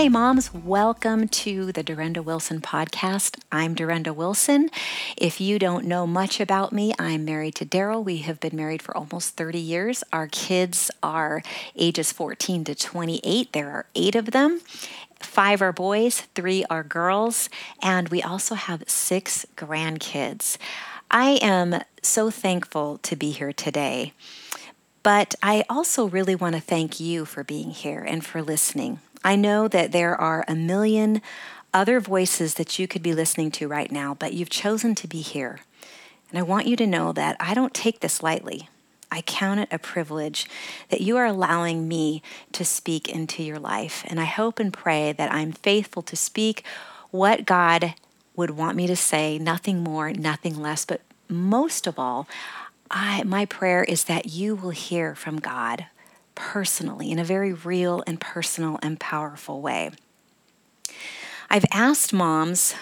Hey, moms, welcome to the Durenda Wilson podcast. I'm Durenda Wilson. If you don't know much about me, I'm married to Daryl. We have been married for almost 30 years. Our kids are ages 14 to 28. There are eight of them. Five are boys, three are girls, and we also have six grandkids. I am so thankful to be here today. But I also really want to thank you for being here and for listening. I know that there are a million other voices that you could be listening to right now, but you've chosen to be here. And I want you to know that I don't take this lightly. I count it a privilege that you are allowing me to speak into your life. And I hope and pray that I'm faithful to speak what God would want me to say, nothing more, nothing less. But most of all, I, my prayer is that you will hear from God personally in a very real and personal and powerful way. I've asked moms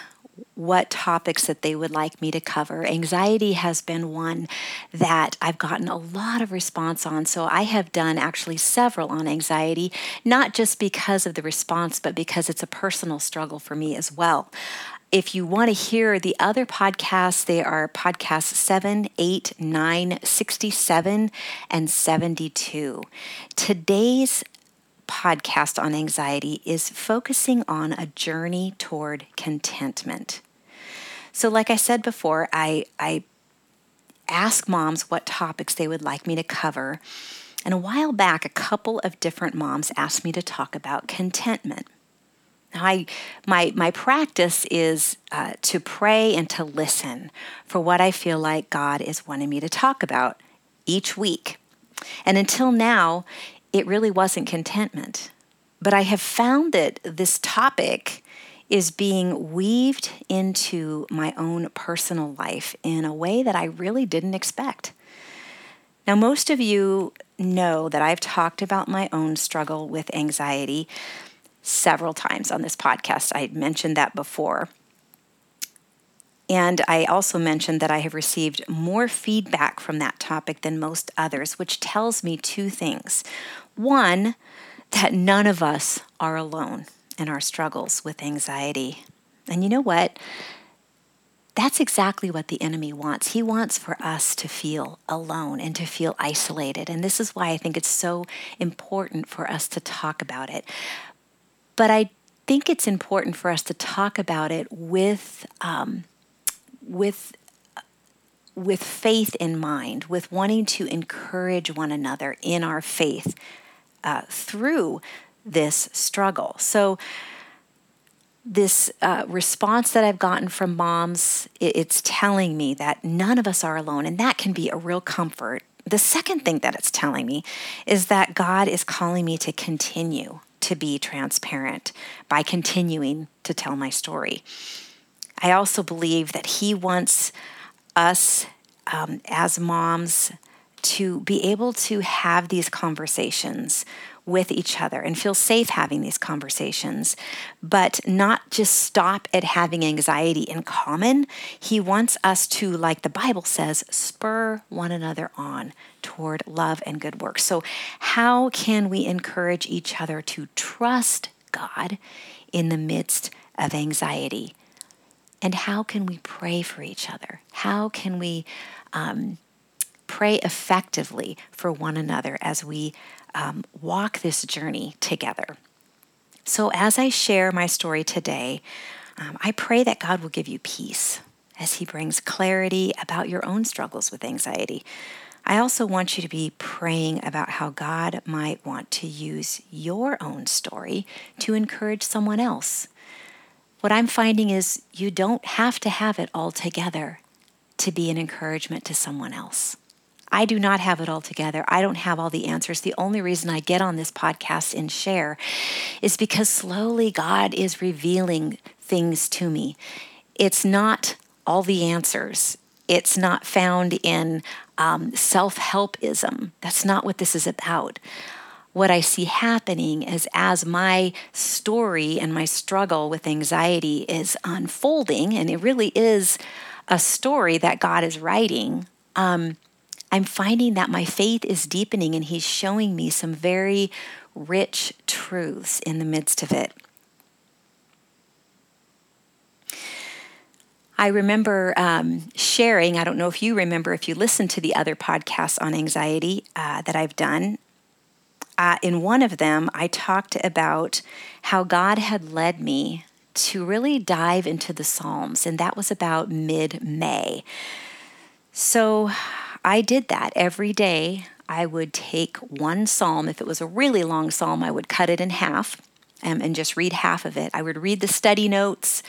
what topics that they would like me to cover. Anxiety has been one that I've gotten a lot of response on. So I have done actually several on anxiety, not just because of the response, but because it's a personal struggle for me as well. If you want to hear the other podcasts, they are podcasts 7, 8, 9, 67, and 72. Today's podcast on anxiety is focusing on a journey toward contentment. So, like I said before, I, I ask moms what topics they would like me to cover. And a while back, a couple of different moms asked me to talk about contentment. I, my, my practice is uh, to pray and to listen for what I feel like God is wanting me to talk about each week. And until now, it really wasn't contentment. But I have found that this topic is being weaved into my own personal life in a way that I really didn't expect. Now, most of you know that I've talked about my own struggle with anxiety several times on this podcast. I mentioned that before. And I also mentioned that I have received more feedback from that topic than most others, which tells me two things. One, that none of us are alone in our struggles with anxiety. And you know what? That's exactly what the enemy wants. He wants for us to feel alone and to feel isolated. And this is why I think it's so important for us to talk about it. But I think it's important for us to talk about it with um, with with faith in mind, with wanting to encourage one another in our faith uh, through this struggle. So, this uh, response that I've gotten from moms, it's telling me that none of us are alone, and that can be a real comfort. The second thing that it's telling me is that God is calling me to continue to be transparent by continuing to tell my story. I also believe that He wants us um, as moms to be able to have these conversations with each other and feel safe having these conversations, but not just stop at having anxiety in common. He wants us to, like the Bible says, spur one another on toward love and good works. So, how can we encourage each other to trust God in the midst of anxiety? And how can we pray for each other? How can we um, pray effectively for one another as we um, walk this journey together? So, as I share my story today, um, I pray that God will give you peace as He brings clarity about your own struggles with anxiety. I also want you to be praying about how God might want to use your own story to encourage someone else. What I'm finding is you don't have to have it all together to be an encouragement to someone else. I do not have it all together. I don't have all the answers. The only reason I get on this podcast and share is because slowly God is revealing things to me. It's not all the answers, it's not found in um, self helpism. That's not what this is about. What I see happening is as my story and my struggle with anxiety is unfolding, and it really is a story that God is writing, um, I'm finding that my faith is deepening and He's showing me some very rich truths in the midst of it. I remember um, sharing, I don't know if you remember, if you listened to the other podcasts on anxiety uh, that I've done. Uh, in one of them, I talked about how God had led me to really dive into the Psalms, and that was about mid May. So I did that every day. I would take one psalm. If it was a really long psalm, I would cut it in half um, and just read half of it. I would read the study notes.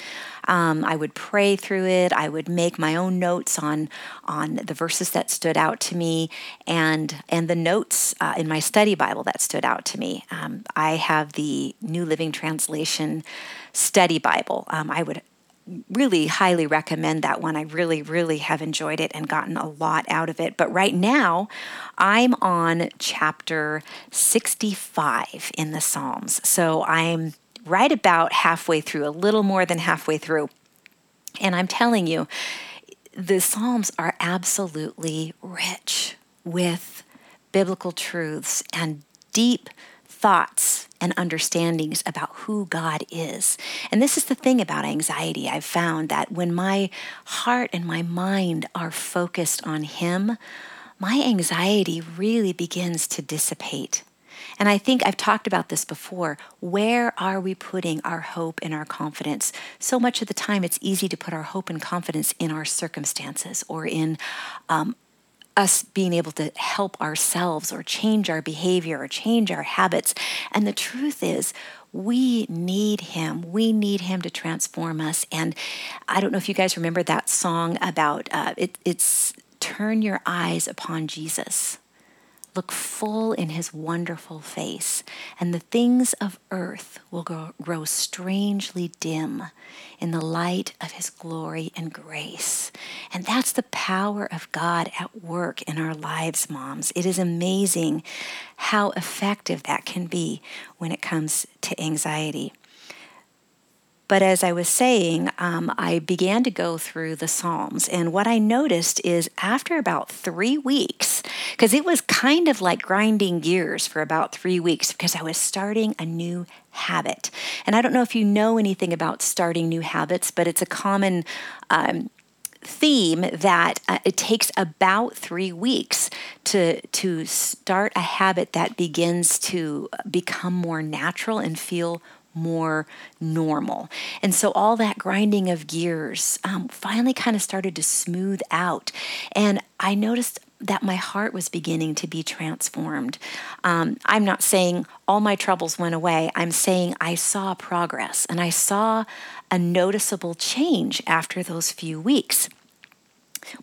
Um, I would pray through it. I would make my own notes on on the verses that stood out to me, and and the notes uh, in my study Bible that stood out to me. Um, I have the New Living Translation study Bible. Um, I would really highly recommend that one. I really, really have enjoyed it and gotten a lot out of it. But right now, I'm on chapter 65 in the Psalms. So I'm right about halfway through, a little more than halfway through. And I'm telling you, the Psalms are absolutely rich with biblical truths and deep thoughts and understandings about who God is. And this is the thing about anxiety. I've found that when my heart and my mind are focused on Him, my anxiety really begins to dissipate. And I think I've talked about this before. Where are we putting our hope and our confidence? So much of the time, it's easy to put our hope and confidence in our circumstances or in um, us being able to help ourselves or change our behavior or change our habits. And the truth is, we need him. We need him to transform us. And I don't know if you guys remember that song about uh, it, it's turn your eyes upon Jesus. Look full in his wonderful face, and the things of earth will grow, grow, strangely dim in the light of his glory and grace. And that's the power of God at work in our lives, moms. It is amazing how effective that can be when it comes to anxiety. But as I was saying, um, I began to go through the Psalms. And what I noticed is after about three weeks, because it was kind of like grinding gears for about three weeks, because I was starting a new habit. And I don't know if you know anything about starting new habits, but it's a common. Um, theme that uh, it takes about three weeks to to start a habit that begins to become more natural and feel more normal. And so all that grinding of gears um, finally kind of started to smooth out. And I noticed that my heart was beginning to be transformed. Um, I'm not saying all my troubles went away. I'm saying I saw progress and I saw a noticeable change after those few weeks.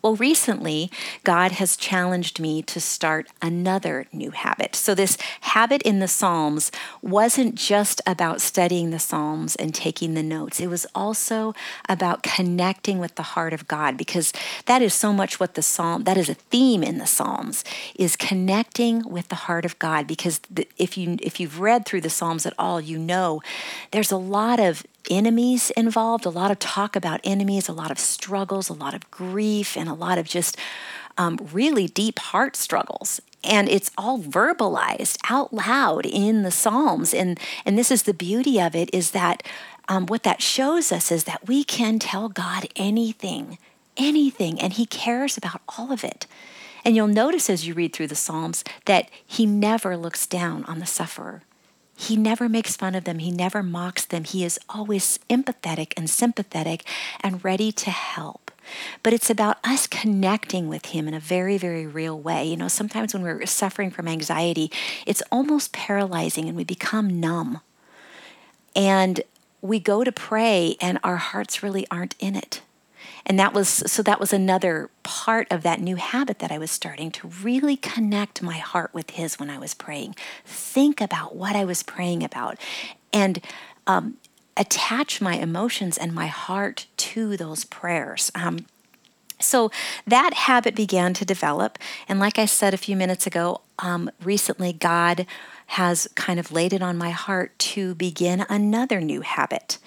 Well, recently, God has challenged me to start another new habit. So, this habit in the Psalms wasn't just about studying the Psalms and taking the notes, it was also about connecting with the heart of God because that is so much what the Psalm, that is a theme in the Psalms, is connecting with the heart of God. Because if, you, if you've read through the Psalms at all, you know there's a lot of enemies involved, a lot of talk about enemies, a lot of struggles, a lot of grief, and a lot of just um, really deep heart struggles. And it's all verbalized out loud in the Psalms. And, and this is the beauty of it is that um, what that shows us is that we can tell God anything, anything, and He cares about all of it. And you'll notice as you read through the Psalms that He never looks down on the sufferer. He never makes fun of them. He never mocks them. He is always empathetic and sympathetic and ready to help. But it's about us connecting with Him in a very, very real way. You know, sometimes when we're suffering from anxiety, it's almost paralyzing and we become numb. And we go to pray and our hearts really aren't in it. And that was so that was another part of that new habit that I was starting to really connect my heart with His when I was praying. Think about what I was praying about and um, attach my emotions and my heart to those prayers. Um, so that habit began to develop. And like I said a few minutes ago, um, recently God has kind of laid it on my heart to begin another new habit.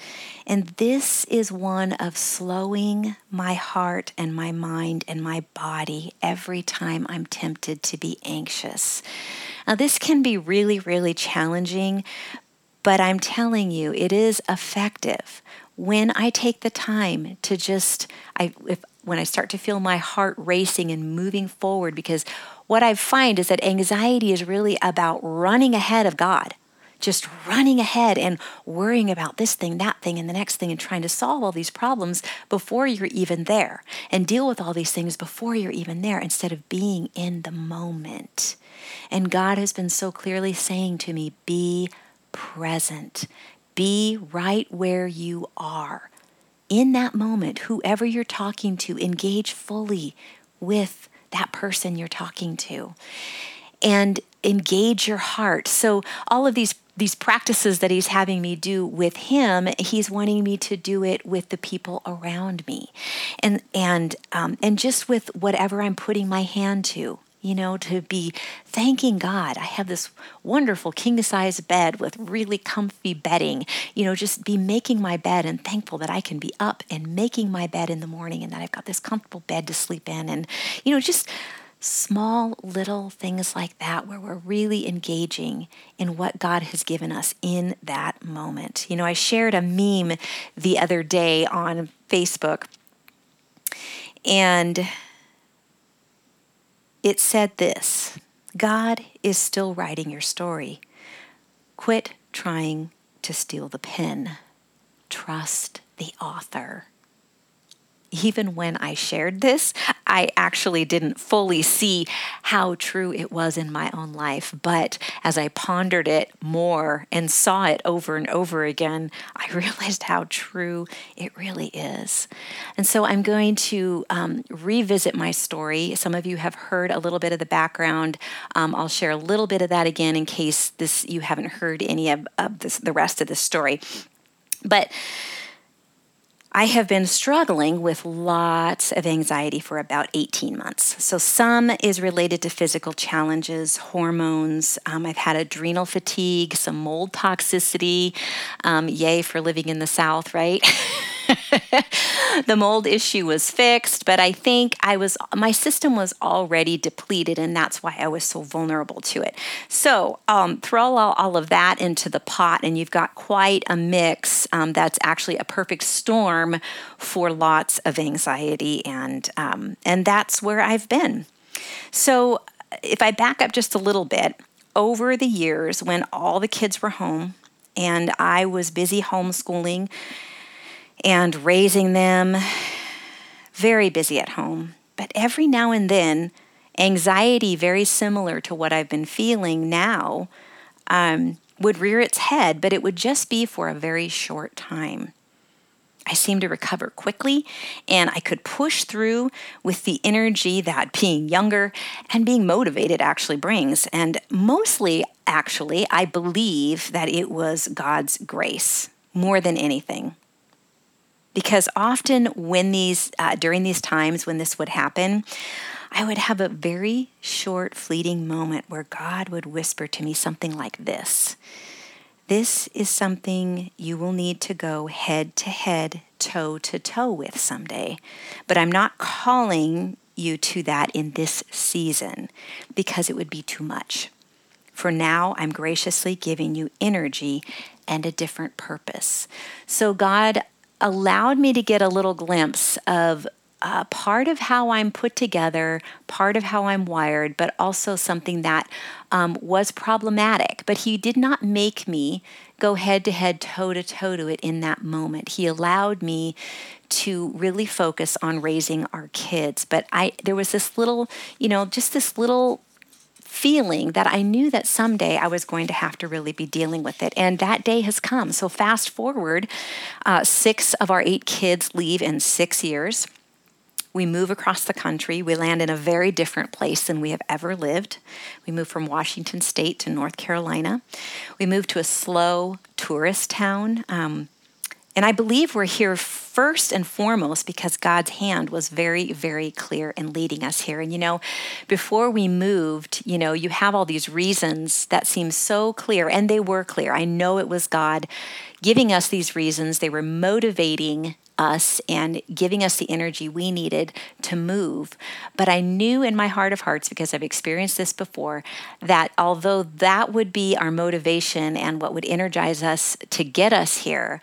And this is one of slowing my heart and my mind and my body every time I'm tempted to be anxious. Now, this can be really, really challenging, but I'm telling you, it is effective when I take the time to just, I, if, when I start to feel my heart racing and moving forward, because what I find is that anxiety is really about running ahead of God just running ahead and worrying about this thing, that thing, and the next thing, and trying to solve all these problems before you're even there and deal with all these things before you're even there instead of being in the moment. And God has been so clearly saying to me, be present, be right where you are. In that moment, whoever you're talking to, engage fully with that person you're talking to and engage your heart. So, all of these these practices that he's having me do with him, he's wanting me to do it with the people around me, and and um, and just with whatever I'm putting my hand to. You know, to be thanking God. I have this wonderful king size bed with really comfy bedding. You know, just be making my bed and thankful that I can be up and making my bed in the morning and that I've got this comfortable bed to sleep in. And, you know, just small little things like that where we're really engaging in what God has given us in that moment. You know, I shared a meme the other day on Facebook and it said this God is still writing your story. Quit trying to steal the pen. Trust the author even when I shared this, I actually didn't fully see how true it was in my own life. But as I pondered it more and saw it over and over again, I realized how true it really is. And so I'm going to um, revisit my story. Some of you have heard a little bit of the background. Um, I'll share a little bit of that again in case this you haven't heard any of, of this, the rest of the story. But I have been struggling with lots of anxiety for about 18 months. So, some is related to physical challenges, hormones. Um, I've had adrenal fatigue, some mold toxicity. Um, yay for living in the South, right? the mold issue was fixed, but I think I was my system was already depleted, and that's why I was so vulnerable to it. So um, throw all, all, of that into the pot, and you've got quite a mix um, that's actually a perfect storm for lots of anxiety, and um, and that's where I've been. So if I back up just a little bit, over the years when all the kids were home and I was busy homeschooling and raising them. Very busy at home. But every now and then, anxiety, very similar to what I've been feeling now, um, would rear its head, but it would just be for a very short time. I seemed to recover quickly and I could push through with the energy that being younger and being motivated actually brings. And mostly, actually, I believe that it was God's grace more than anything because often when these uh, during these times when this would happen i would have a very short fleeting moment where god would whisper to me something like this this is something you will need to go head to head toe to toe with someday but i'm not calling you to that in this season because it would be too much for now, I'm graciously giving you energy and a different purpose. So, God allowed me to get a little glimpse of uh, part of how I'm put together, part of how I'm wired, but also something that um, was problematic. But he did not make me go head to head, toe to toe to it in that moment. He allowed me to really focus on raising our kids. But I, there was this little, you know, just this little feeling that I knew that someday I was going to have to really be dealing with it. And that day has come. So, fast forward, uh, six of our eight kids leave in six years. We move across the country. We land in a very different place than we have ever lived. We move from Washington State to North Carolina. We move to a slow tourist town. Um, and I believe we're here first and foremost because God's hand was very, very clear in leading us here. And you know, before we moved, you know, you have all these reasons that seem so clear, and they were clear. I know it was God giving us these reasons, they were motivating us and giving us the energy we needed to move. But I knew in my heart of hearts, because I've experienced this before, that although that would be our motivation and what would energize us to get us here,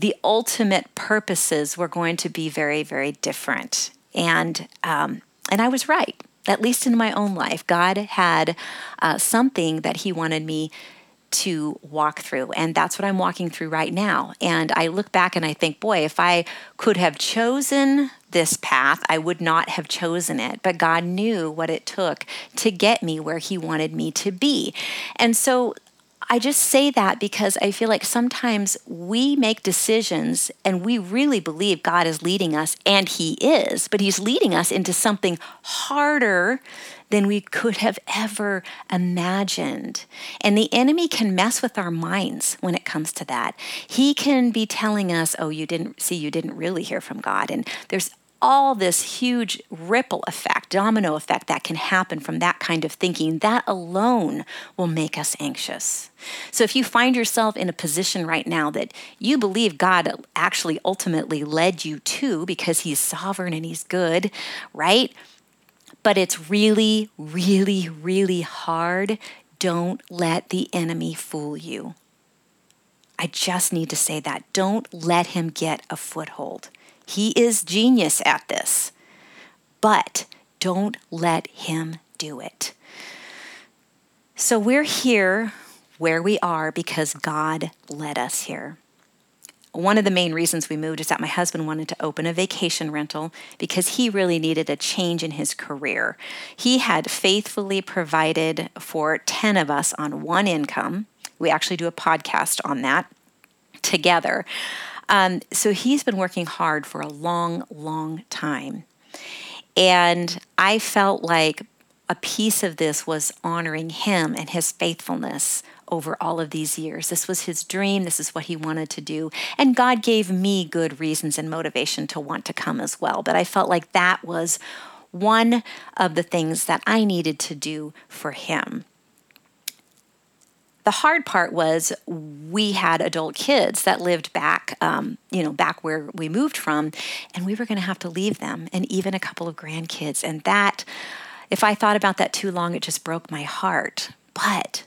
the ultimate purposes were going to be very, very different. And um, and I was right. At least in my own life, God had uh, something that He wanted me to walk through. And that's what I'm walking through right now. And I look back and I think, boy, if I could have chosen this path, I would not have chosen it. But God knew what it took to get me where He wanted me to be. And so I just say that because I feel like sometimes we make decisions and we really believe God is leading us, and He is, but He's leading us into something harder than we could have ever imagined. And the enemy can mess with our minds when it comes to that. He can be telling us, oh, you didn't see, you didn't really hear from God. And there's all this huge ripple effect, domino effect that can happen from that kind of thinking, that alone will make us anxious. So if you find yourself in a position right now that you believe God actually ultimately led you to because he's sovereign and he's good, right? But it's really, really, really hard. Don't let the enemy fool you. I just need to say that. Don't let him get a foothold. He is genius at this, but don't let him do it. So we're here where we are because God led us here. One of the main reasons we moved is that my husband wanted to open a vacation rental because he really needed a change in his career. He had faithfully provided for 10 of us on one income. We actually do a podcast on that together. Um, so he's been working hard for a long, long time. And I felt like a piece of this was honoring him and his faithfulness over all of these years. This was his dream. This is what he wanted to do. And God gave me good reasons and motivation to want to come as well. But I felt like that was one of the things that I needed to do for him. The hard part was we had adult kids that lived back, um, you know, back where we moved from, and we were going to have to leave them, and even a couple of grandkids. And that, if I thought about that too long, it just broke my heart. But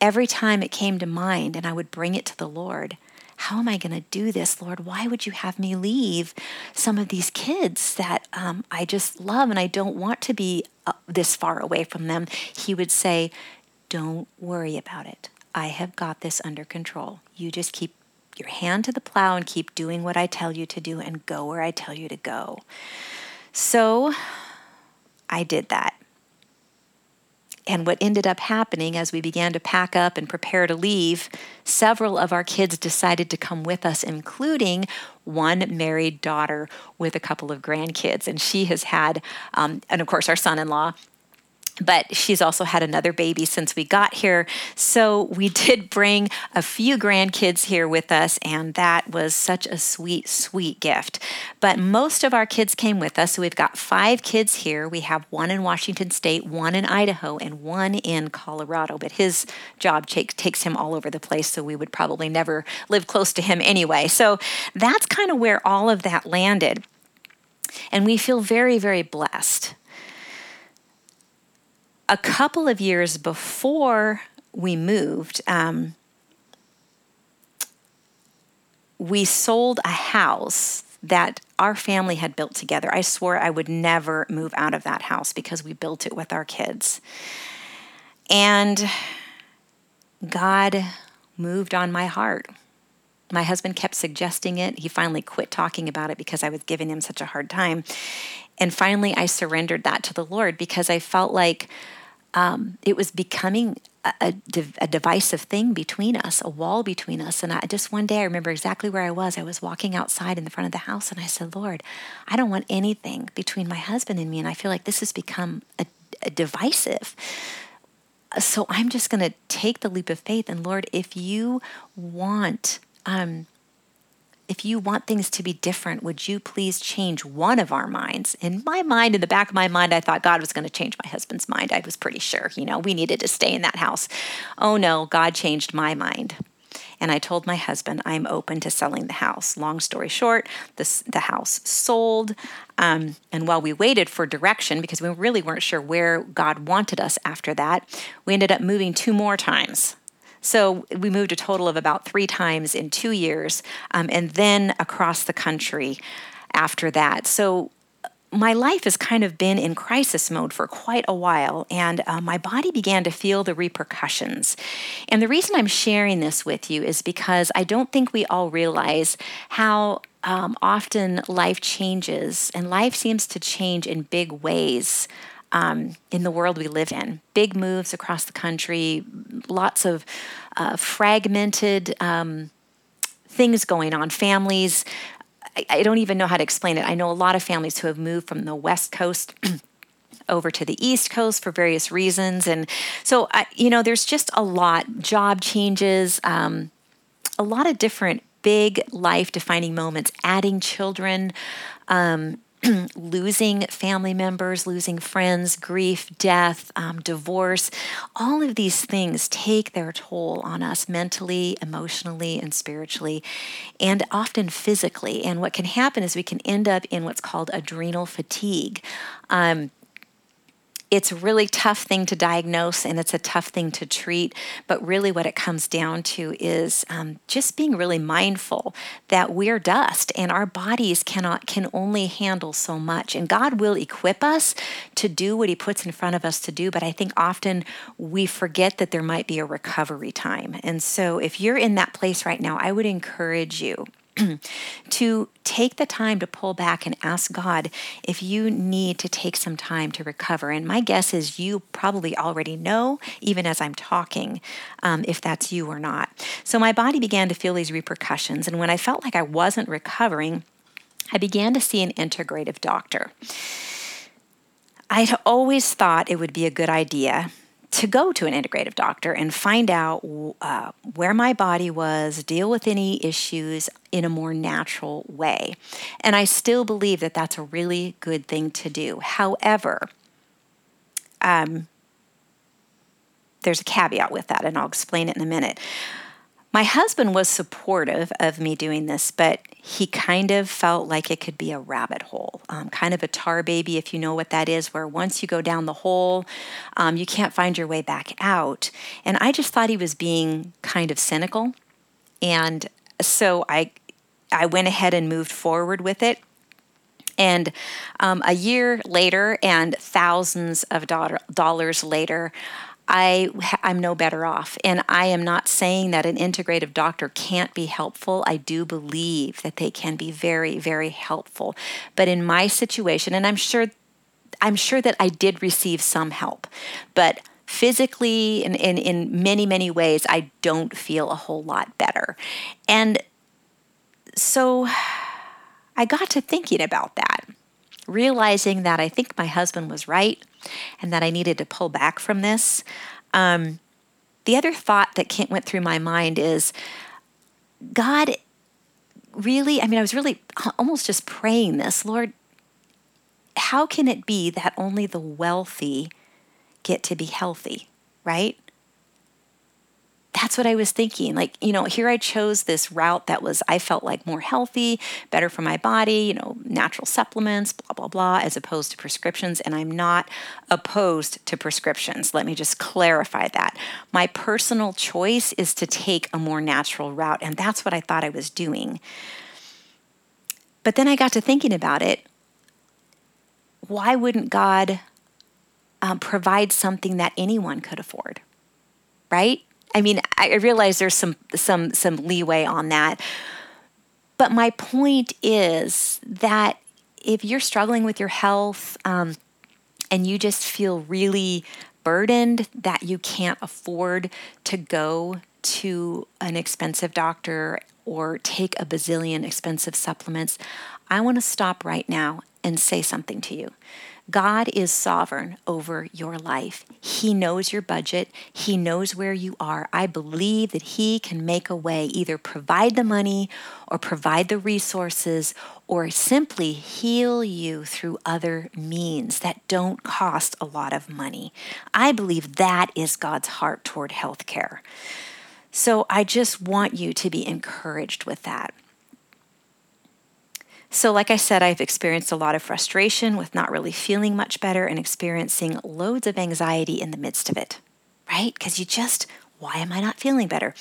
every time it came to mind, and I would bring it to the Lord, how am I going to do this, Lord? Why would you have me leave some of these kids that um, I just love and I don't want to be uh, this far away from them? He would say, don't worry about it. I have got this under control. You just keep your hand to the plow and keep doing what I tell you to do and go where I tell you to go. So I did that. And what ended up happening as we began to pack up and prepare to leave, several of our kids decided to come with us, including one married daughter with a couple of grandkids. And she has had, um, and of course, our son in law but she's also had another baby since we got here. So we did bring a few grandkids here with us, and that was such a sweet, sweet gift. But most of our kids came with us. So we've got five kids here. We have one in Washington State, one in Idaho, and one in Colorado. But his job takes him all over the place, so we would probably never live close to him anyway. So that's kind of where all of that landed. And we feel very, very blessed a couple of years before we moved, um, we sold a house that our family had built together. I swore I would never move out of that house because we built it with our kids. And God moved on my heart. My husband kept suggesting it. He finally quit talking about it because I was giving him such a hard time. And finally, I surrendered that to the Lord because I felt like um, it was becoming a, a, divisive thing between us, a wall between us. And I just one day I remember exactly where I was. I was walking outside in the front of the house and I said, Lord, I don't want anything between my husband and me. And I feel like this has become a, a divisive. So I'm just going to take the leap of faith. And Lord, if you want, um, if you want things to be different, would you please change one of our minds? In my mind, in the back of my mind, I thought God was going to change my husband's mind. I was pretty sure, you know, we needed to stay in that house. Oh no, God changed my mind. And I told my husband, I'm open to selling the house. Long story short, the, the house sold. Um, and while we waited for direction, because we really weren't sure where God wanted us after that, we ended up moving two more times So we moved a total of about three times in two years, um, and then across the country after that. So my life has kind of been in crisis mode for quite a while, and uh, my body began to feel the repercussions. And the reason I'm sharing this with you is because I don't think we all realize how um, often life changes, and life seems to change in big ways. Um, in the world we live in, big moves across the country, lots of uh, fragmented um, things going on, families I, I don't even know how to explain it. I know a lot of families who have moved from the West Coast. over to the East Coast for various reasons. And so, I, you know, there's just a lot job changes, um, a lot of different big life defining moments, adding children. Um, losing family members, losing friends, grief, death, um, divorce, all of these things take their toll on us mentally, emotionally, and spiritually, and often physically. And what can happen is we can end up in what's called adrenal fatigue. Um, it's a really tough thing to diagnose and it's a tough thing to treat. But really, what it comes down to is um, just being really mindful that we're dust and our bodies cannot can only handle so much. And God will equip us to do what He puts in front of us to do. But I think often we forget that there might be a recovery time. And so, if you're in that place right now, I would encourage you to take the time to pull back and ask God if you need to take some time to recover. And my guess is you probably already know, even as I'm talking, um, if that's you or not. So my body began to feel these repercussions. And when I felt like I wasn't recovering, I began to see an integrative doctor. I'd always thought it would be a good idea to go to an integrative doctor and find out uh, where my body was, deal with any issues in a more natural way. And I still believe that that's a really good thing to do. However, um, there's a caveat with that, and I'll explain it in a minute. My husband was supportive of me doing this, but he kind of felt like it could be a rabbit hole, um, kind of a tar baby, if you know what that is, where once you go down the hole, um, you can't find your way back out. And I just thought he was being kind of cynical. And so I, I went ahead and moved forward with it. And um, a year later, and thousands of dollars later, I, I'm no better off. And I am not saying that an integrative doctor can't be helpful. I do believe that they can be very, very helpful. But in my situation, and I'm sure I'm sure that I did receive some help, but physically and in, in many, many ways, I don't feel a whole lot better. And so I got to thinking about that, realizing that I think my husband was right and that I needed to pull back from this. Um, the other thought that went through my mind is God really, I mean, I was really almost just praying this Lord, how can it be that only the wealthy get to be healthy, right? That's what I was thinking. Like, you know, here I chose this route that was, I felt like more healthy, better for my body, you know, natural supplements, blah, blah, blah, as opposed to prescriptions. And I'm not opposed to prescriptions. Let me just clarify that. My personal choice is to take a more natural route. And that's what I thought I was doing. But then I got to thinking about it. Why wouldn't God um, provide something that anyone could afford? Right? I mean, I realize there's some some some leeway on that. But my point is that if you're struggling with your health um, and you just feel really burdened that you can't afford to go to an expensive doctor or take a bazillion expensive supplements, I want to stop right now and say something to you. God is sovereign over your life. He knows your budget, He knows where you are. I believe that He can make a way, either provide the money or provide the resources or simply heal you through other means that don't cost a lot of money. I believe that is God's heart toward healthcare. So I just want you to be encouraged with that. So, like I said, I've experienced a lot of frustration with not really feeling much better and experiencing loads of anxiety in the midst of it, right? Because you just Why am I not feeling better?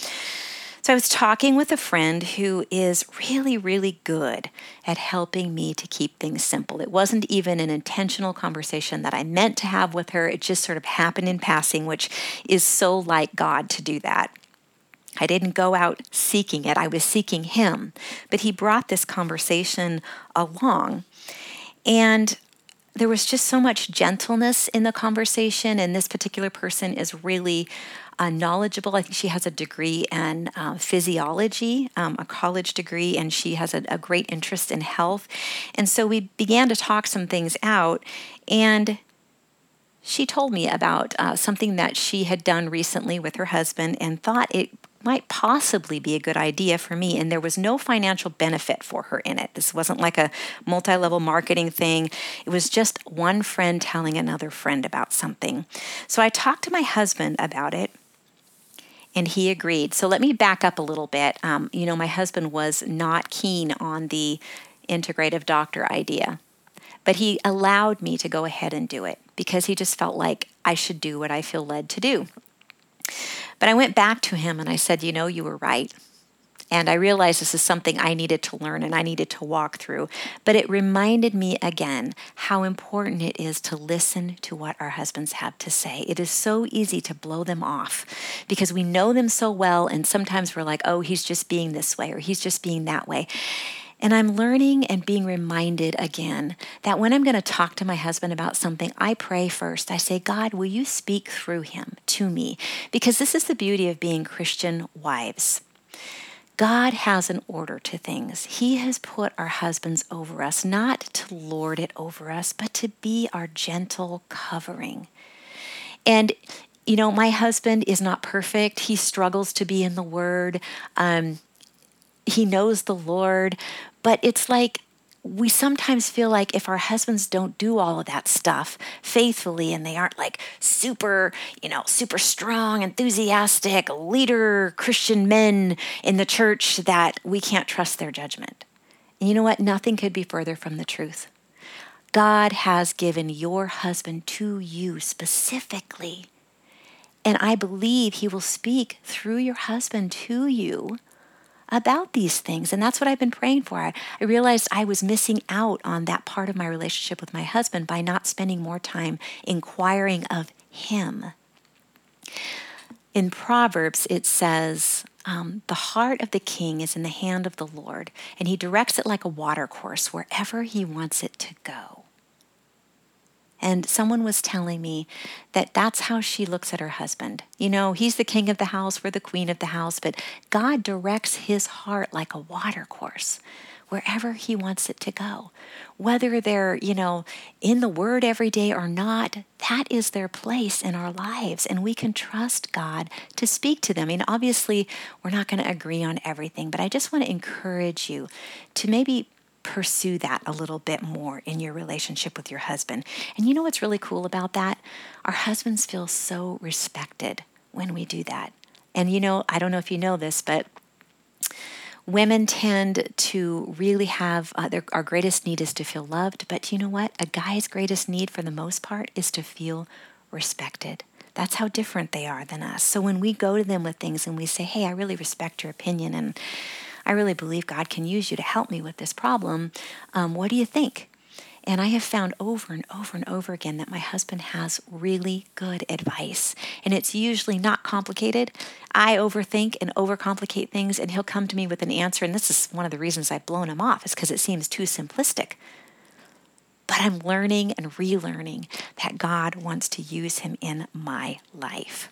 So I was talking with a friend who is really, really good at helping me to keep things simple. It wasn't even an intentional conversation that I meant to have with her, it just sort of happened in passing, which is so like God to do that. I didn't go out seeking it, I was seeking Him. But He brought this conversation along. And there was just so much gentleness in the conversation, and this particular person is really uh, knowledgeable. I think she has a degree in uh, physiology, um, a college degree, and she has a, a great interest in health. And so we began to talk some things out, and she told me about uh, something that she had done recently with her husband and thought it might possibly be a good idea for me. And there was no financial benefit for her in it. This wasn't like a multi level marketing thing, it was just one friend telling another friend about something. So I talked to my husband about it. And he agreed. So let me back up a little bit. Um, you know, my husband was not keen on the integrative doctor idea, but he allowed me to go ahead and do it because he just felt like I should do what I feel led to do. But I went back to him and I said, You know, you were right. And I realized this is something I needed to learn and I needed to walk through. But it reminded me again how important it is to listen to what our husbands have to say. It is so easy to blow them off because we know them so well. And sometimes we're like, oh, he's just being this way or he's just being that way. And I'm learning and being reminded again that when I'm going to talk to my husband about something, I pray first. I say, God, will you speak through him to me? Because this is the beauty of being Christian wives. God has an order to things. He has put our husbands over us, not to lord it over us, but to be our gentle covering. And you know, my husband is not perfect. He struggles to be in the Word. Um, he knows the Lord, but it's like we sometimes feel like if our husbands don't do all of that stuff faithfully and they aren't like super, you know, super strong, enthusiastic, leader Christian men in the church, that we can't trust their judgment. And you know what? Nothing could be further from the truth. God has given your husband to you specifically. And I believe he will speak through your husband to you about these things. And that's what I've been praying for. I, I realized I was missing out on that part of my relationship with my husband by not spending more time inquiring of him. In Proverbs, it says, um, The heart of the king is in the hand of the Lord, and he directs it like a watercourse wherever he wants it to go. And someone was telling me that that's how she looks at her husband. You know, he's the king of the house, we're the queen of the house, but God directs his heart like a watercourse wherever he wants it to go. Whether they're, you know, in the word every day or not, that is their place in our lives. And we can trust God to speak to them. I mean, obviously, we're not going to agree on everything, but I just want to encourage you to maybe pursue that a little bit more in your relationship with your husband. And you know what's really cool about that? Our husbands feel so respected when we do that. And you know, I don't know if you know this, but women tend to really have uh, their, our greatest need is to feel loved. But you know what? A guy's greatest need for the most part is to feel respected. That's how different they are than us. So when we go to them with things and we say, hey, I really respect your opinion and I really believe God can use you to help me with this problem. Um, what do you think? And I have found over and over and over again that my husband has really good advice. And it's usually not complicated. I overthink and overcomplicate things, and he'll come to me with an answer. And this is one of the reasons I've blown him off, is because it seems too simplistic. But I'm learning and relearning that God wants to use him in my life.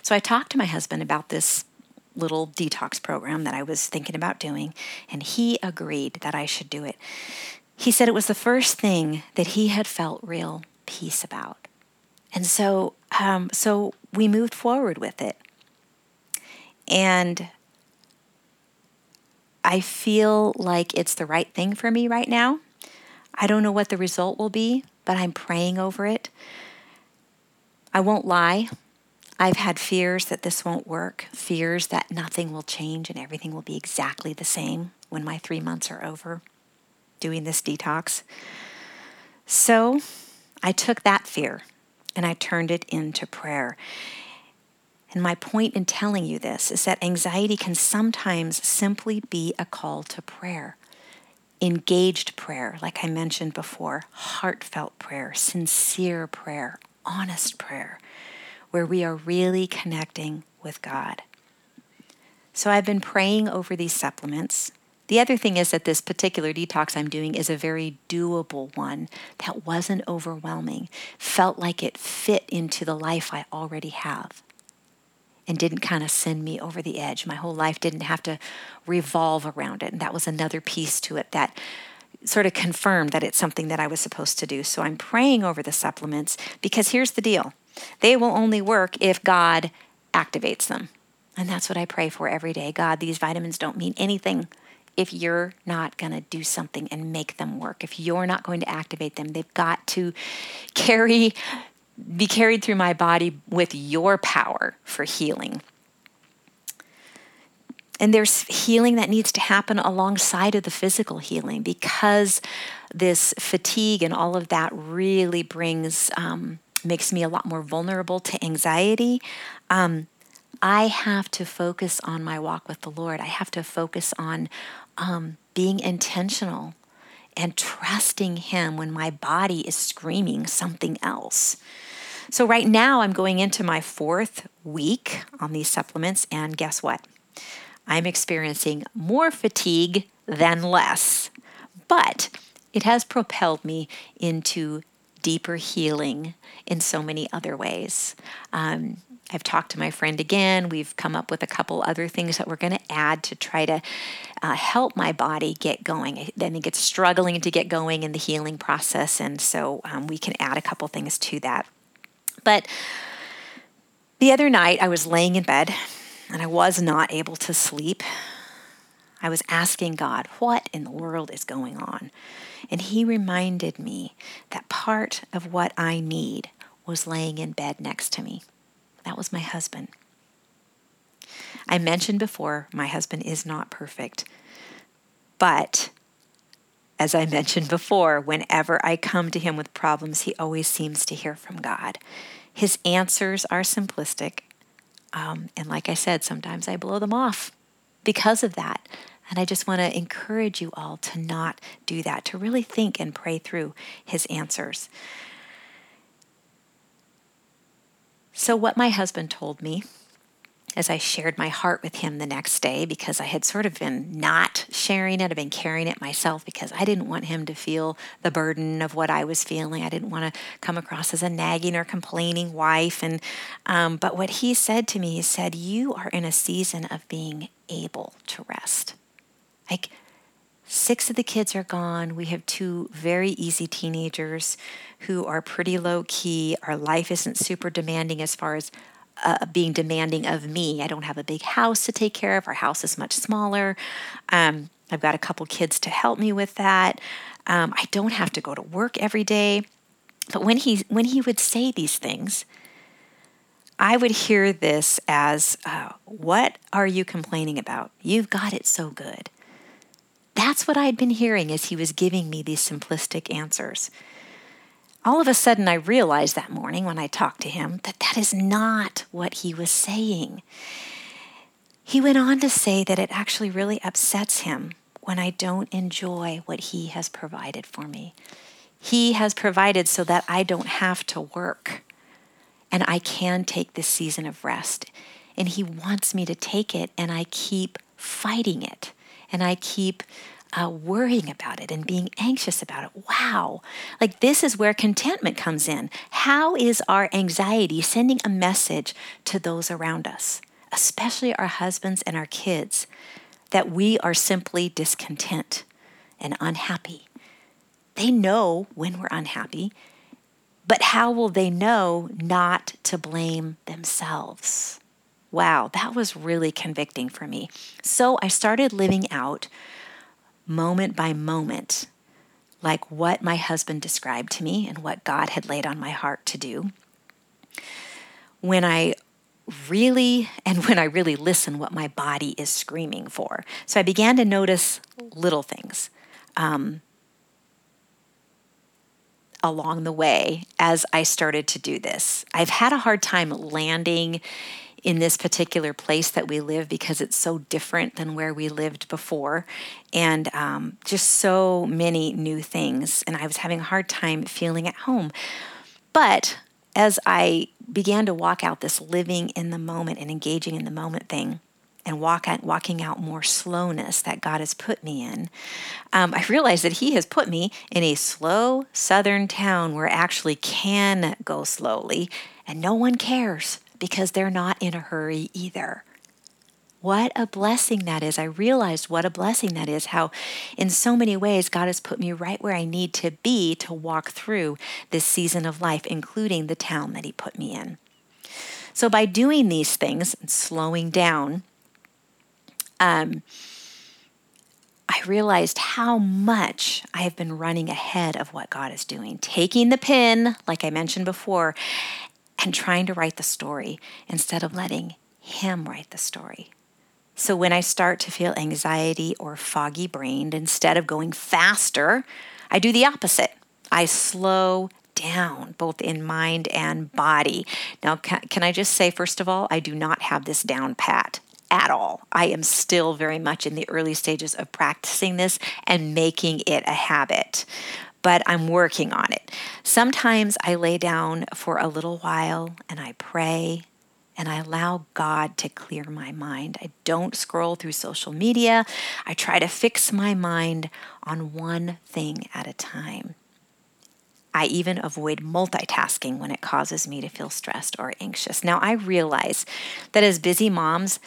So I talked to my husband about this little detox program that I was thinking about doing, and he agreed that I should do it. He said it was the first thing that he had felt real peace about. And so, um, so we moved forward with it. And I feel like it's the right thing for me right now. I don't know what the result will be, but I'm praying over it. I won't lie. I've had fears that this won't work, fears that nothing will change and everything will be exactly the same when my three months are over doing this detox. So I took that fear and I turned it into prayer. And my point in telling you this is that anxiety can sometimes simply be a call to prayer. Engaged prayer, like I mentioned before, heartfelt prayer, sincere prayer, honest prayer, where we are really connecting with God. So I've been praying over these supplements. The other thing is that this particular detox I'm doing is a very doable one that wasn't overwhelming, felt like it fit into the life I already have and didn't kind of send me over the edge. My whole life didn't have to revolve around it. And that was another piece to it that sort of confirmed that it's something that I was supposed to do. So I'm praying over the supplements because here's the deal they will only work if God activates them. And that's what I pray for every day. God, these vitamins don't mean anything if you're not going to do something and make them work. If you're not going to activate them, they've got to carry be carried through my body with your power for healing. And there's healing that needs to happen alongside of the physical healing because this fatigue and all of that really brings, um, makes me a lot more vulnerable to anxiety. Um, I have to focus on my walk with the Lord. I have to focus on um, being intentional and trusting Him when my body is screaming something else. So, right now, I'm going into my fourth week on these supplements, and guess what? I'm experiencing more fatigue than less, but it has propelled me into deeper healing in so many other ways. Um, I've talked to my friend again. We've come up with a couple other things that we're going to add to try to uh, help my body get going. I think it's struggling to get going in the healing process, and so um, we can add a couple things to that. But the other night, I was laying in bed and I was not able to sleep. I was asking God, what in the world is going on? And He reminded me that part of what I need was laying in bed next to me. That was my husband. I mentioned before, my husband is not perfect. But as I mentioned before, whenever I come to him with problems, he always seems to hear from God. His answers are simplistic. Um, and like I said, sometimes I blow them off because of that. And I just want to encourage you all to not do that, to really think and pray through his answers. So, what my husband told me as I shared my heart with him the next day because I had sort of been not sharing it. I've been carrying it myself because I didn't want him to feel the burden of what I was feeling. I didn't want to come across as a nagging or complaining wife. And um, but what he said to me, he said, "You are in a season of being able to rest. Like six of the kids are gone. We have two very easy teenagers who are pretty low key. Our life isn't super demanding as far as uh, being demanding of me. I don't have a big house to take care of. Our house is much smaller. Um, I've got a couple kids to help me with that. Um, I don't have to go to work every day. But when he when he would say these things, I would hear this as, uh, "What are you complaining about? You've got it so good." That's what I'd been hearing as he was giving me these simplistic answers all of a sudden I realized that morning when I talked to him that that is not what he was saying. He went on to say that it actually really upsets him when I don't enjoy what he has provided for me. He has provided so that I don't have to work and I can take this season of rest. And he wants me to take it, and I keep fighting it. And I keep uh, worrying about it and being anxious about it. Wow. Like this is where contentment comes in. How is our anxiety sending a message to those around us, especially our husbands and our kids, that we are simply discontent and unhappy? They know when we're unhappy, but how will they know not to blame themselves? Wow, that was really convicting for me. So I started living out moment by moment, like what my husband described to me and what God had laid on my heart to do. When I really, and when I really listen, what my body is screaming for. So I began to notice little things. Um, along the way as I started to do this. I've had a hard time landing in this particular place that we live because it's so different than where we lived before, and um, just so many new things. And I was having a hard time feeling at home. But as I began to walk out this living in the moment and engaging in the moment thing, and walk out, walking out more slowness that God has put me in, um, I realized that He has put me in a slow southern town where I actually can go slowly and no one cares because they're not in a hurry either. What a blessing that is. I realized what a blessing that is, how in so many ways God has put me right where I need to be to walk through this season of life, including the town that He put me in. So, by doing these things and slowing down, um, I realized how much I have been running ahead of what God is doing, taking the pin, like I mentioned before, and trying to write the story instead of letting Him write the story. So when I start to feel anxiety or foggy brained, instead of going faster, I do the opposite. I slow down, both in mind and body. Now, can, can I just say, first of all, I do not have this down pat at all. I am still very much in the early stages of practicing this and making it a habit. But I'm working on it. Sometimes I lay down for a little while and I pray and I allow God to clear my mind. I don't scroll through social media. I try to fix my mind on one thing at a time. I even avoid multitasking when it causes me to feel stressed or anxious. Now, I realize that as busy moms,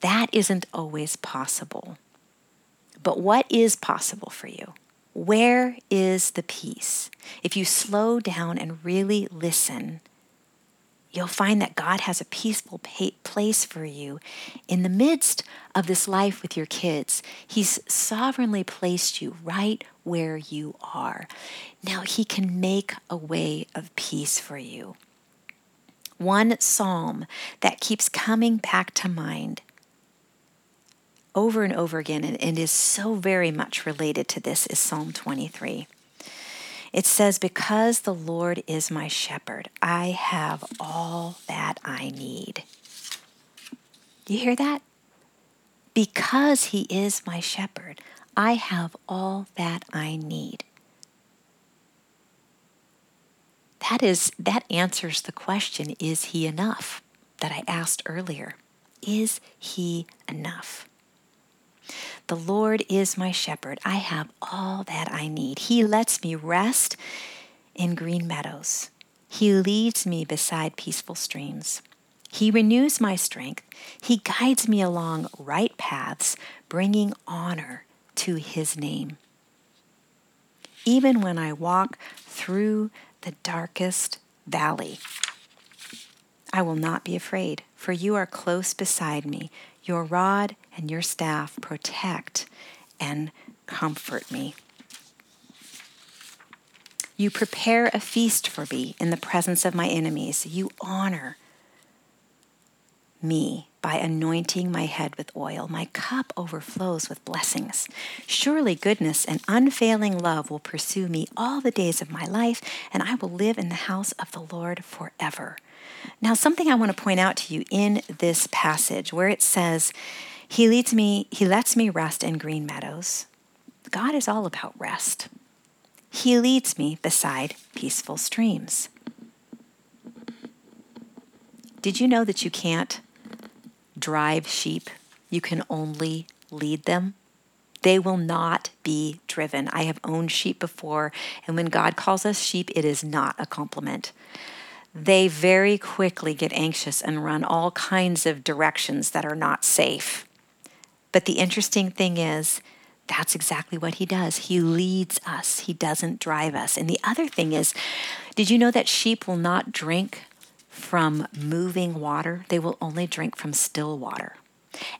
that isn't always possible. But what is possible for you? Where is the peace? If you slow down and really listen, you'll find that God has a peaceful place for you in the midst of this life with your kids. He's sovereignly placed you right where you are. Now, He can make a way of peace for you. One psalm that keeps coming back to mind over and over again and, and is so very much related to this is Psalm 23. It says, Because the Lord is my shepherd, I have all that I need. You hear that? Because he is my shepherd, I have all that I need. That is that answers the question is he enough that I asked earlier. Is he enough? The Lord is my shepherd. I have all that I need. He lets me rest in green meadows. He leads me beside peaceful streams. He renews my strength. He guides me along right paths, bringing honor to his name. Even when I walk through the darkest valley, I will not be afraid, for you are close beside me. Your rod and your staff protect and comfort me. You prepare a feast for me in the presence of my enemies. You honor me by anointing my head with oil. My cup overflows with blessings. Surely goodness and unfailing love will pursue me all the days of my life, and I will live in the house of the Lord forever. Now, something I want to point out to you in this passage where it says, he leads me, he lets me rest in green meadows. God is all about rest. He leads me beside peaceful streams. Did you know that you can't drive sheep? You can only lead them. They will not be driven. I have owned sheep before, and when God calls us sheep, it is not a compliment. They very quickly get anxious and run all kinds of directions that are not safe. But the interesting thing is, that's exactly what he does. He leads us, he doesn't drive us. And the other thing is, did you know that sheep will not drink from moving water? They will only drink from still water.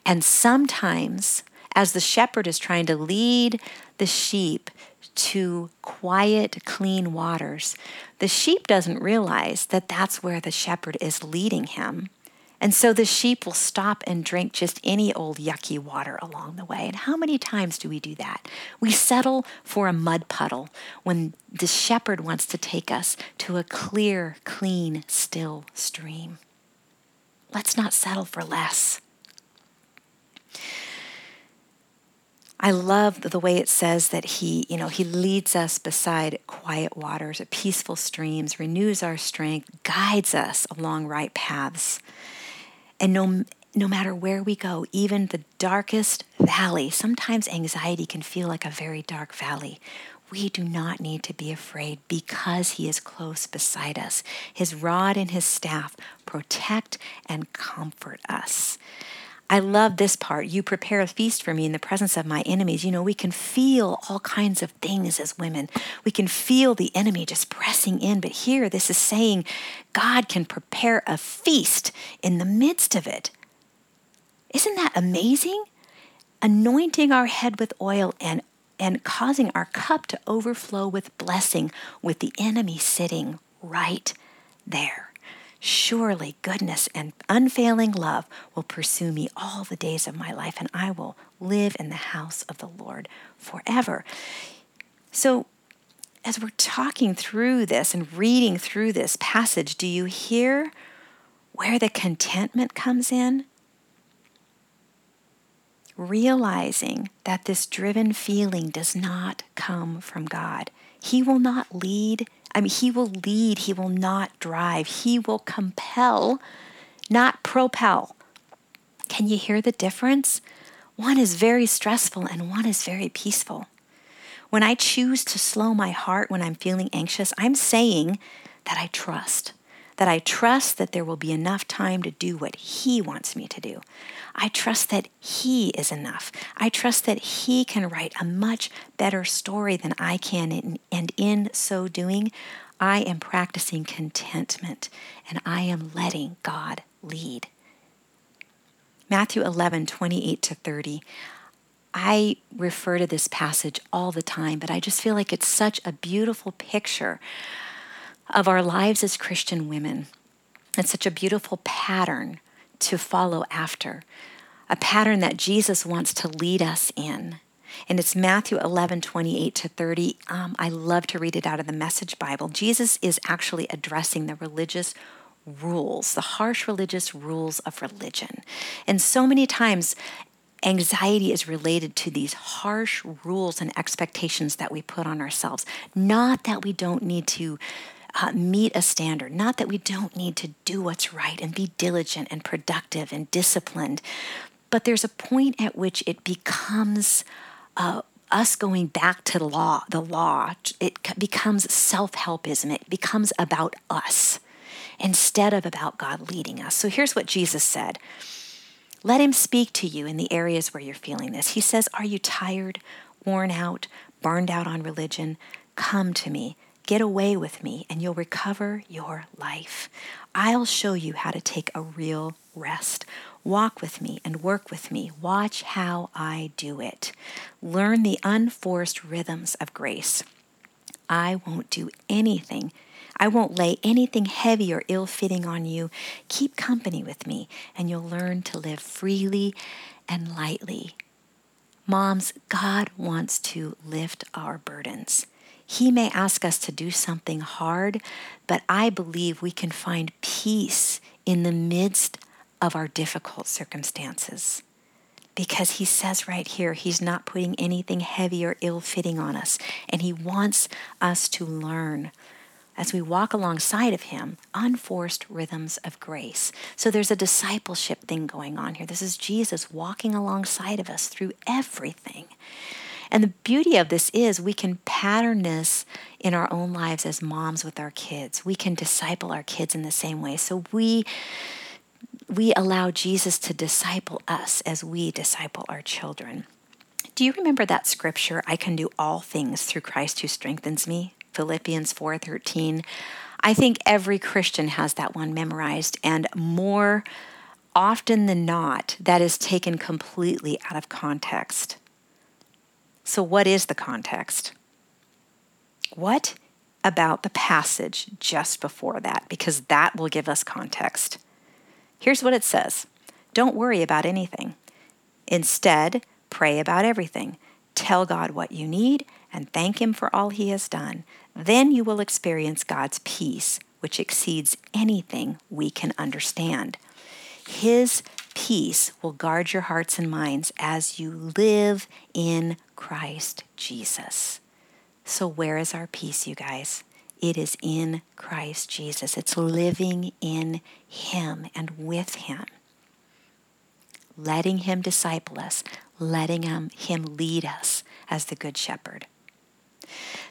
And sometimes, as the shepherd is trying to lead the sheep to quiet, clean waters, the sheep doesn't realize that that's where the shepherd is leading him. And so the sheep will stop and drink just any old yucky water along the way. And how many times do we do that? We settle for a mud puddle when the shepherd wants to take us to a clear, clean, still stream. let's not settle for less. I love the way it says that he, you know, he leads us beside quiet waters, peaceful streams, renews our strength, guides us along right paths. And no no matter where we go, even the darkest valley, sometimes anxiety can feel like a very dark valley. We do not need to be afraid because He is close beside us. His rod and His staff protect and comfort us. I love this part. You prepare a feast for me in the presence of my enemies. You know, we can feel all kinds of things as women. We can feel the enemy just pressing in. But here, this is saying God can prepare a feast in the midst of it. Isn't that amazing? Anointing our head with oil and, and causing our cup to overflow with blessing, with the enemy sitting right there. Surely goodness and unfailing love will pursue me all the days of my life, and I will live in the house of the Lord forever. So, as we're talking through this and reading through this passage, do you hear where the contentment comes in? Realizing that this driven feeling does not come from God. He will not lead I mean, he will lead, he will not drive, he will compel, not propel. Can you hear the difference? One is very stressful and one is very peaceful. When I choose to slow my heart when I'm feeling anxious, I'm saying that I trust that I trust that there will be enough time to do what He wants me to do. I trust that He is enough. I trust that He can write a much better story than I can, and in so doing, I am practicing contentment and I am letting God lead. Matthew 11, 28 to 30. I refer to this passage all the time, but I just feel like it's such a beautiful picture of our lives as Christian women. It's such a beautiful pattern to follow after, a pattern that Jesus wants to lead us in. And it's Matthew 11, 28 to 30. Um, I love to read it out of the Message Bible. Jesus is actually addressing the religious rules, the harsh religious rules of religion. And so many times, anxiety is related to these harsh rules and expectations that we put on ourselves. Not that we don't need to uh, meet a standard. Not that we don't need to do what's right and be diligent and productive and disciplined, but there's a point at which it becomes uh, us going back to the law. The law it becomes self-helpism. It becomes about us instead of about God leading us. So here's what Jesus said. Let him speak to you in the areas where you're feeling this. He says, Are you tired, worn out, burned out on religion? Come to me. Get away with me and you'll recover your life. I'll show you how to take a real rest. Walk with me and work with me. Watch how I do it. Learn the unforced rhythms of grace. I won't do anything. I won't lay anything heavy or ill fitting on you. Keep company with me, and you'll learn to live freely and lightly. Moms, God wants to lift our burdens. He may ask us to do something hard, but I believe we can find peace in the midst of our difficult circumstances. Because he says right here, he's not putting anything heavy or ill fitting on us. And he wants us to learn as we walk alongside of him, unforced rhythms of grace. So there's a discipleship thing going on here. This is Jesus walking alongside of us through everything. And the beauty of this is we can pattern this in our own lives as moms with our kids. We can disciple our kids in the same way. So we we allow Jesus to disciple us as we disciple our children. Do you remember that scripture, I can do all things through Christ who strengthens me? Philippians 4:13. I think every Christian has that one memorized and more often than not that is taken completely out of context. So, what is the context? What about the passage just before that? Because that will give us context. Here's what it says Don't worry about anything. Instead, pray about everything. Tell God what you need and thank Him for all He has done. Then you will experience God's peace, which exceeds anything we can understand. His peace will guard your hearts and minds as you live in Christ Jesus. So, where is our peace, you guys? It is in Christ Jesus. It's living in Him and with Him. Letting Him disciple us, letting Him, him lead us as the Good Shepherd.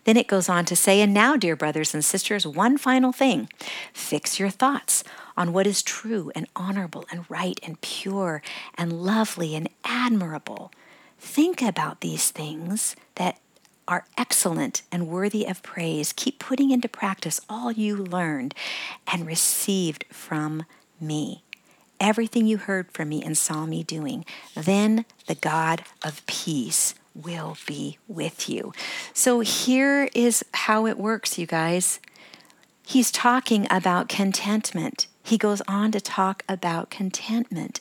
Then it goes on to say, and now, dear brothers and sisters, one final thing fix your thoughts on what is true and honorable and right and pure and lovely and admirable. Think about these things that are excellent and worthy of praise. Keep putting into practice all you learned and received from me. Everything you heard from me and saw me doing. Then the God of peace will be with you. So here is how it works, you guys. He's talking about contentment. He goes on to talk about contentment.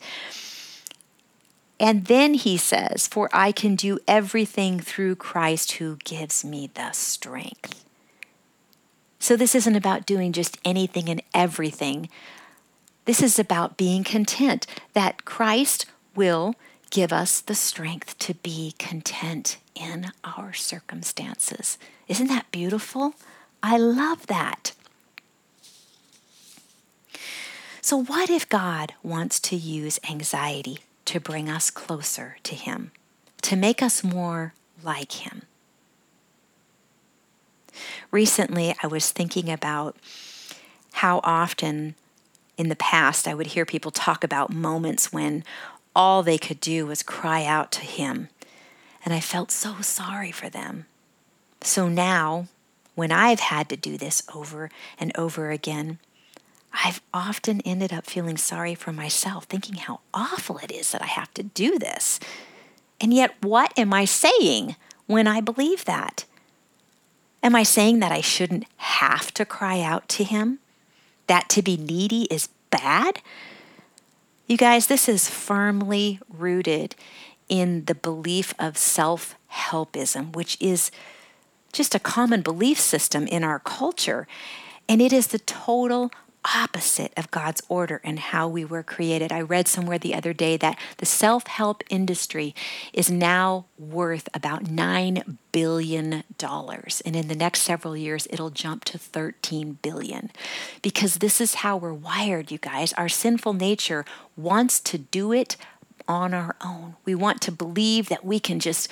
And then he says, For I can do everything through Christ who gives me the strength. So this isn't about doing just anything and everything. This is about being content that Christ will give us the strength to be content in our circumstances. Isn't that beautiful? I love that. So, what if God wants to use anxiety to bring us closer to Him, to make us more like Him. Recently, I was thinking about how often in the past I would hear people talk about moments when all they could do was cry out to Him. And I felt so sorry for them. So now, when I've had to do this over and over again, I've often ended up feeling sorry for myself, thinking how awful it is that I have to do this. And yet, what am I saying when I believe that? Am I saying that I shouldn't have to cry out to Him? That to be needy is bad? You guys, this is firmly rooted in the belief of self helpism, which is just a common belief system in our culture. And it is the total opposite of God's order and how we were created. I read somewhere the other day that the self help industry is now worth about $9 billion. And in the next several years, it'll jump to 13 billion. Because this is how we're wired, you guys. Our sinful nature wants to do it on our own. We want to believe that we can just.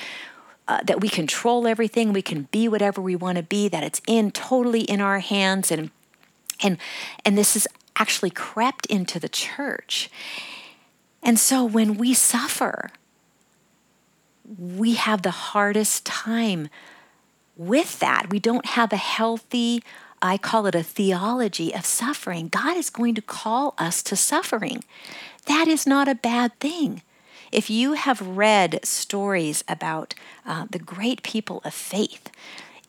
Uh, that we control everything, we can be whatever we want to be, that it's in totally in our hands, and and, and this has actually crept into the church. And so when we suffer, we have the hardest time with that. We don't have a healthy, I call it a theology of suffering. God is going to call us to suffering. That is not a bad thing. If you have read stories about uh, the great people of faith,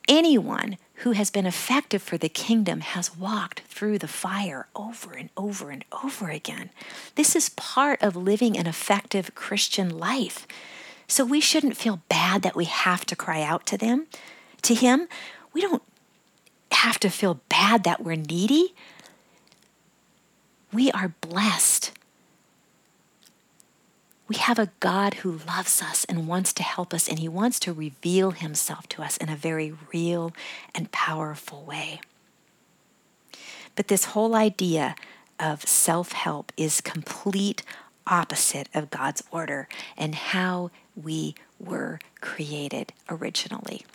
anyone who has been effective for the kingdom has walked through the fire over and over and over again. This is part of living an effective Christian life. So we shouldn't feel bad that we have to cry out to them, to him. We don't have to feel bad that we're needy. We are blessed we have a God who loves us and wants to help us, and He wants to reveal Himself to us in a very real and powerful way. But this whole idea of self help is complete opposite of God's order and how we were created originally.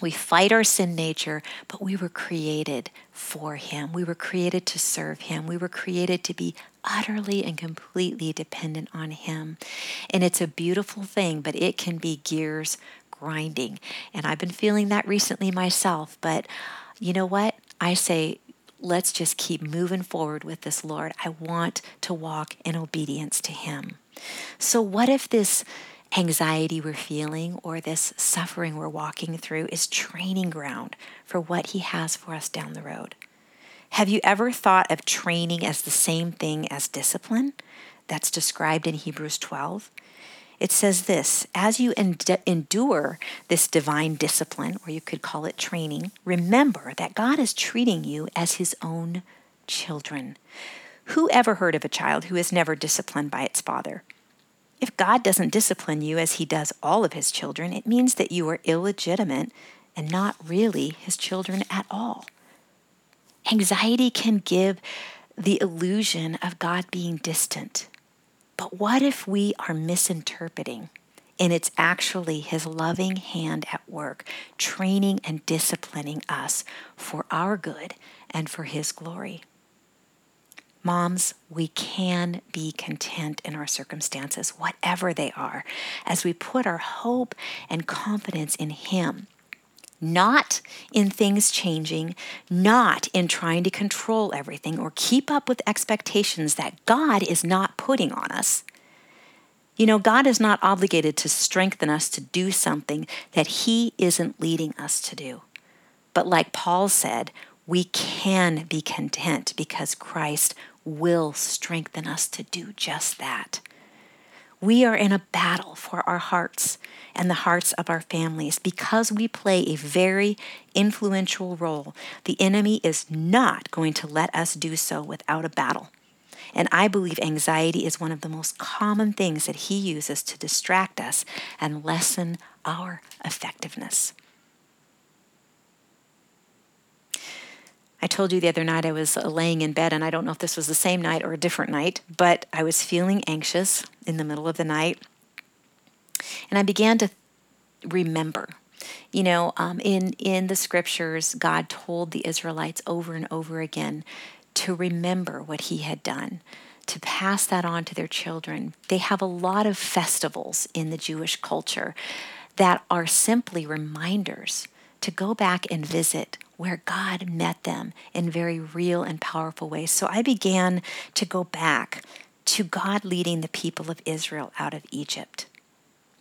We fight our sin nature, but we were created for Him. We were created to serve Him. We were created to be utterly and completely dependent on Him. And it's a beautiful thing, but it can be gears grinding. And I've been feeling that recently myself. But you know what? I say, let's just keep moving forward with this, Lord. I want to walk in obedience to Him. So, what if this anxiety we're feeling or this suffering we're walking through is training ground for what He has for us down the road. Have you ever thought of training as the same thing as discipline? That's described in Hebrews 12. It says this As you endure this divine discipline, or you could call it training, remember that God is treating you as His own children Who ever heard of a child who is never disciplined by its father? If God doesn't discipline you as he does all of his children, it means that you are illegitimate and not really his children at all. Anxiety can give the illusion of God being distant. But what if we are misinterpreting and it's actually his loving hand at work, training and disciplining us for our good and for his glory? Moms, we can be content in our circumstances, whatever they are, as we put our hope and confidence in Him not in things changing, not in trying to control everything or keep up with expectations that God is not putting on us. You know, God is not obligated to strengthen us to do something that He isn't leading us to do. But like Paul said, we can be content because Christ will strengthen us to do just that. We are in a battle for our hearts and the hearts of our families because we play a very influential role. The enemy is not going to let us do so without a battle. And I believe anxiety is one of the most common things that he uses to distract us and lessen our effectiveness. I told you the other night I was laying in bed, and I don't know if this was the same night or a different night, but I was feeling anxious in the middle of the night. And I began to remember. You know, um, in, in the scriptures, God told the Israelites over and over again to remember what He had done, to pass that on to their children. They have a lot of festivals in the Jewish culture that are simply reminders to go back and visit where God met them in very real and powerful ways. So I began to go back to God leading the people of Israel out of Egypt.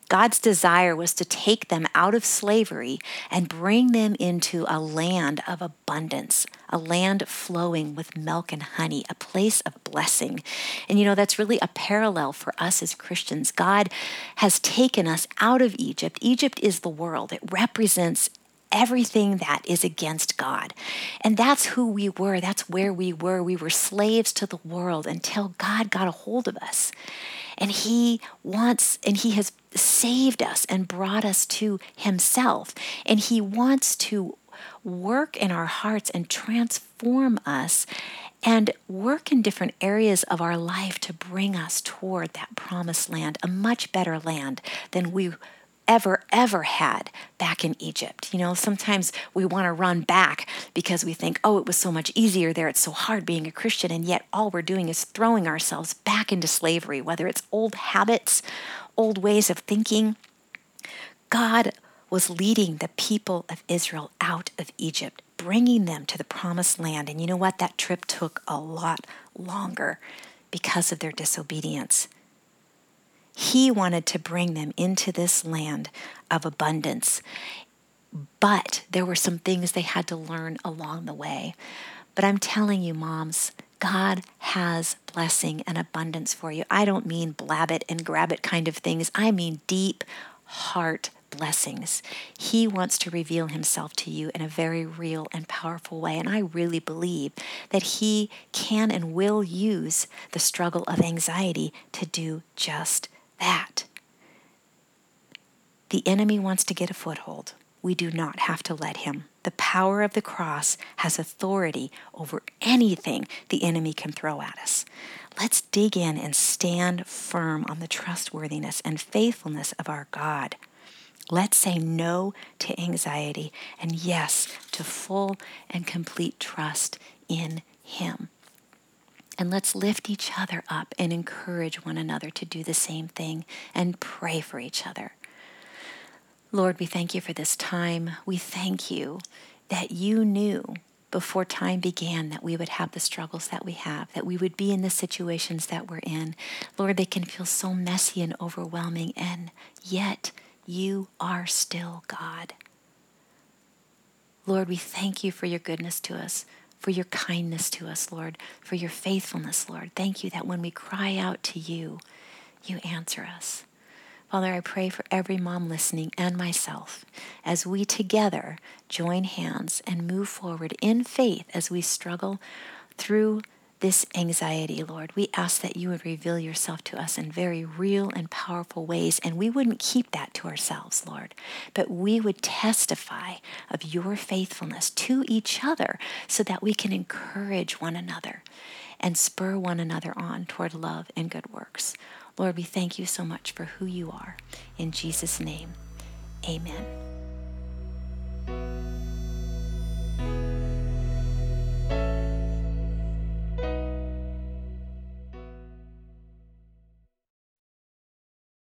God's desire was to take them out of slavery and bring them into a land of abundance, a land flowing with milk and honey, a place of blessing. And you know, that's really a parallel for us as Christians. God has taken us out of Egypt. Egypt is the world, it represents everything that is against God. And that's who we were. That's where we were. We were slaves to the world until God got a hold of us. And He wants, and He has saved us and brought us to Himself. And He wants to work in our hearts and transform us and work in different areas of our life to bring us toward that promised land, a much better land than we ever, ever had back in Egypt. You know, sometimes we want to run back because we think, oh, it was so much easier there. It's so hard being a Christian. And yet, all we're doing is throwing ourselves back into slavery, whether it's old habits, old ways of thinking. God was leading the people of Israel out of Egypt, bringing them to the promised land. And you know what? That trip took a lot longer because of their disobedience. He wanted to bring them into this land of abundance. But there were some things they had to learn along the way. But I'm telling you, moms, God has blessing and abundance for you. I don't mean blab it and grab it kind of things, I mean deep heart blessings. He wants to reveal himself to you in a very real and powerful way. And I really believe that he can and will use the struggle of anxiety to do just that. The enemy wants to get a foothold. We do not have to let him. The power of the cross has authority over anything the enemy can throw at us. Let's dig in and stand firm on the trustworthiness and faithfulness of our God. Let's say no to anxiety and yes to full and complete trust in Him. And let's lift each other up and encourage one another to do the same thing and pray for each other. Lord, we thank you for this time. We thank you that you knew before time began that we would have the struggles that we have, that we would be in the situations that we're in. Lord, they can feel so messy and overwhelming, and yet you are still God. Lord, we thank you for your goodness to us for your kindness to us, Lord, for your faithfulness, Lord. Thank you that when we cry out to you, you answer us. Father, I pray for every mom listening and myself as we together join hands and move forward in faith as we struggle through this anxiety, Lord. We ask that you would reveal yourself to us in very real and powerful ways, and we wouldn't keep that to ourselves, Lord, but we would testify of your faithfulness to each other so that we can encourage one another and spur one another on toward love and good works. Lord, we thank you so much for who you are. In Jesus' name, amen.